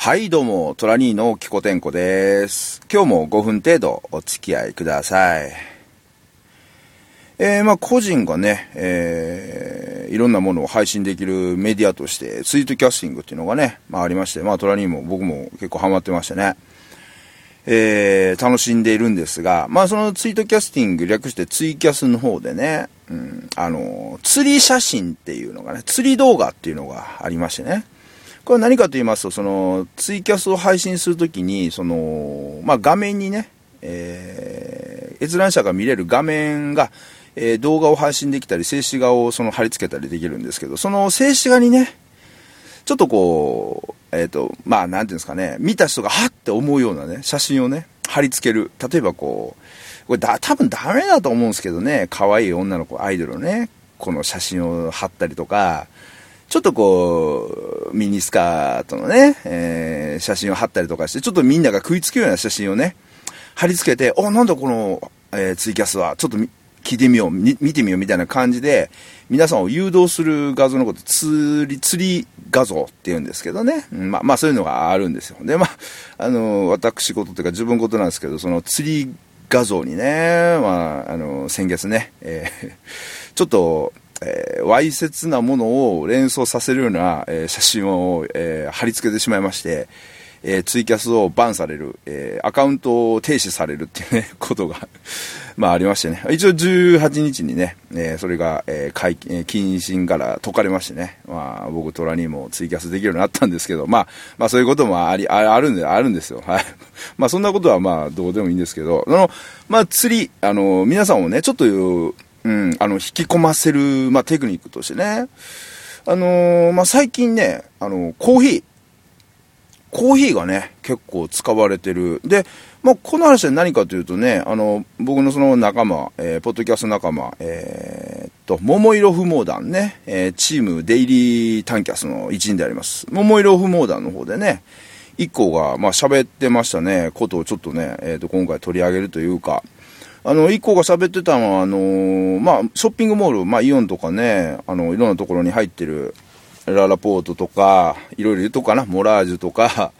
はい、どうも、トラニーのキコテンコです。今日も5分程度お付き合いください。えー、まあ個人がね、えー、いろんなものを配信できるメディアとして、ツイートキャスティングっていうのがね、まあありまして、まあトラニーも僕も結構ハマってましてね。えー、楽しんでいるんですが、まあそのツイートキャスティング略してツイキャスの方でね、うん、あの、釣り写真っていうのがね、釣り動画っていうのがありましてね。これは何かと言いますと、その、ツイキャスを配信するときに、その、まあ画面にね、えー、閲覧者が見れる画面が、えー、動画を配信できたり、静止画をその貼り付けたりできるんですけど、その静止画にね、ちょっとこう、えっ、と、まあ、なんていうんですかね、見た人がはって思うようなね、写真をね、貼り付ける。例えばこう、これだ、多分ダメだと思うんですけどね、可愛い女の子、アイドルのね、この写真を貼ったりとか、ちょっとこう、ミニスカートのね、えー写真を貼ったりとかして、ちょっとみんなが食いつくような写真をね、貼り付けて、お、なんだこの、えーツイキャスは、ちょっと聞いてみよう、見てみようみたいな感じで、皆さんを誘導する画像のこと、釣り、釣り画像って言うんですけどね。まあ、まあそういうのがあるんですよ。で、まあ、あの、私事というか自分事なんですけど、その釣り画像にね、まあ、あの、先月ね、えーちょっと、えーわいせつなものを連想させるような、えー写真を、えー貼り付けてしまいまして、えーツイキャスをバンされる、えーアカウントを停止されるっていうね、ことが、まあありましてね。一応18日にね、えーそれが、えー解禁、えー謹慎から解かれましてね。まあ僕トラにもツイキャスできるようになったんですけど、まあ、まあそういうこともあり、ああるんで、あるんですよ。はい。まあそんなことはまあどうでもいいんですけど、あの、まあ釣り、あの、皆さんをね、ちょっと、うん、あの、引き込ませる、まあテクニックとしてね、あのーまあ最近ね、あの、コーヒー、コーヒーがね、結構使われてる。で、まあ、この話は何かというとね、あの、僕のその仲間、えーポッドキャスト仲間、えーっと、桃色不毛団ね、えーチームデイリータンキャスの一員であります。桃色不毛団の方でね、一個が、まあ、喋ってましたね、ことをちょっとね、えーっと、今回取り上げるというか、あの、一個が喋ってたのは、あのーまあ、ショッピングモール、まあ、イオンとかね、あの、いろんなところに入ってる、ララポートとか、いろいろ言うとかな、モラージュとか、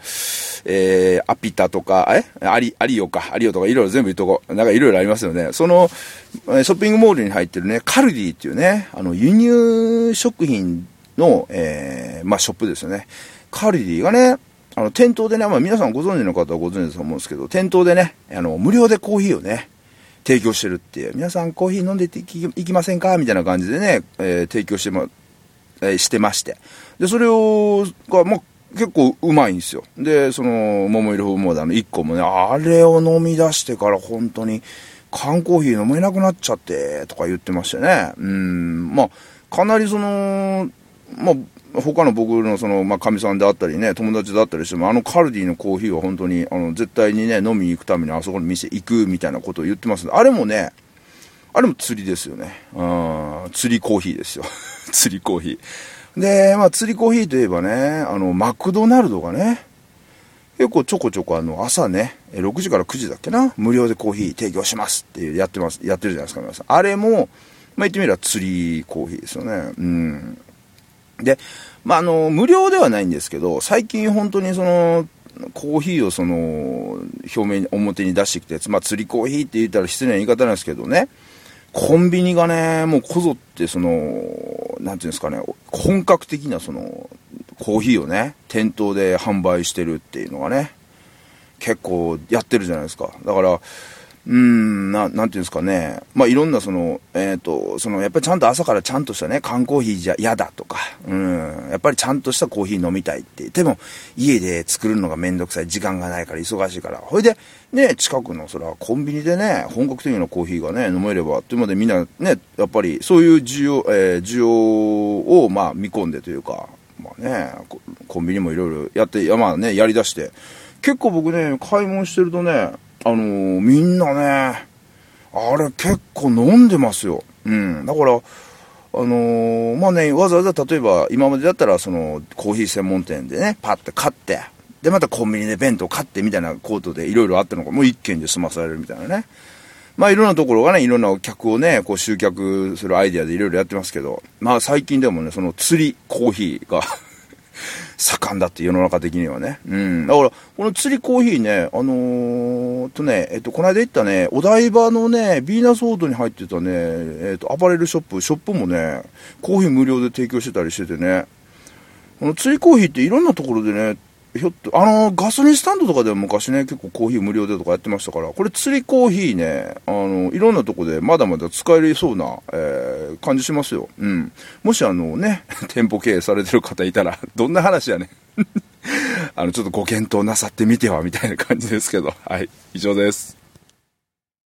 えー、アピタとか、え？アリ、アリオか、アリオとかいろいろ全部言っとこ。なんかいろいろありますよね。その、ショッピングモールに入ってるね、カルディっていうね、あの、輸入食品の、えー、まあ、ショップですよね。カルディがね、あの、店頭でね、まあ、皆さんご存知の方はご存知だと思うんですけど、店頭でね、あの、無料でコーヒーをね、提供してるっていう、皆さんコーヒー飲んでいきいきませんか？みたいな感じでね、えー提供しても、えーしてまして。で、それを、が、まあ、結構うまいんですよ。で、その、桃色風モーダーの1個もね、あれを飲み出してから本当に、缶コーヒー飲めなくなっちゃって、とか言ってましてね。うん、まあ、かなりその、まあ、他の僕のその、まあ、かみさんであったりね、友達だったりしても、あのカルディのコーヒーは本当に、あの、絶対にね、飲みに行くためにあそこの店行くみたいなことを言ってますあれもね、あれも釣りですよね。うん、釣りコーヒーですよ。釣りコーヒー。で、まあ、釣りコーヒーといえばね、あの、マクドナルドがね、結構ちょこちょこあの、朝ね、6時から9時だっけな、無料でコーヒー提供しますってやってます、やってるじゃないですか、皆さん。あれも、まあ、言ってみれば釣りコーヒーですよね。うん。で、まあ、あの、無料ではないんですけど、最近本当にその、コーヒーをその、表面に、表に出してきたやつ、まあ、釣りコーヒーって言ったら失礼な言い方なんですけどね、コンビニがね、もうこぞってその、なんていうんですかね、本格的なその、コーヒーをね、店頭で販売してるっていうのがね、結構やってるじゃないですか。だから、うん、ななんていうんですかね。まあ、いろんなその、えっ、と、その、やっぱりちゃんと朝からちゃんとしたね、缶コーヒーじゃ嫌だとか、うん、やっぱりちゃんとしたコーヒー飲みたいって。でも、家で作るのがめんどくさい、時間がないから忙しいから。ほいで、ね、近くの、それはコンビニでね、本格的なコーヒーがね、飲めれば、というまでみんなね、やっぱり、そういう需要、えー需要を、まあ、見込んでというか、まあね、コンビニもいろいろやって、まあね、やりだして、結構僕ね、買い物してるとね、あのーみんなね、あれ結構飲んでますよ。うん。だから、あのーまあね、わざわざ例えば今までだったらそのコーヒー専門店でね、パッて買って、でまたコンビニで弁当買ってみたいなコートでいろいろあったのがもう一軒で済まされるみたいなね。まあいろんなところがね、いろんな客をね、こう集客するアイデアでいろいろやってますけど、まあ最近でもね、その釣りコーヒーが盛んだって世の中的にはね。うん。だから、この釣りコーヒーね、あのー、とね、えっと、この間行ったね、お台場のね、ビーナスオードに入ってたね、えっと、アパレルショップ、ショップもね、コーヒー無料で提供してたりしててね、この釣りコーヒーっていろんなところでね、ひょっと、あの、ガソリンスタンドとかでは昔ね、結構コーヒー無料でとかやってましたから、これ釣りコーヒーね、あの、いろんなとこでまだまだ使えそうな、えー、感じしますよ。うん。もしあのね、店舗経営されてる方いたら、どんな話やね あの、ちょっとご検討なさってみては、みたいな感じですけど。はい。以上です。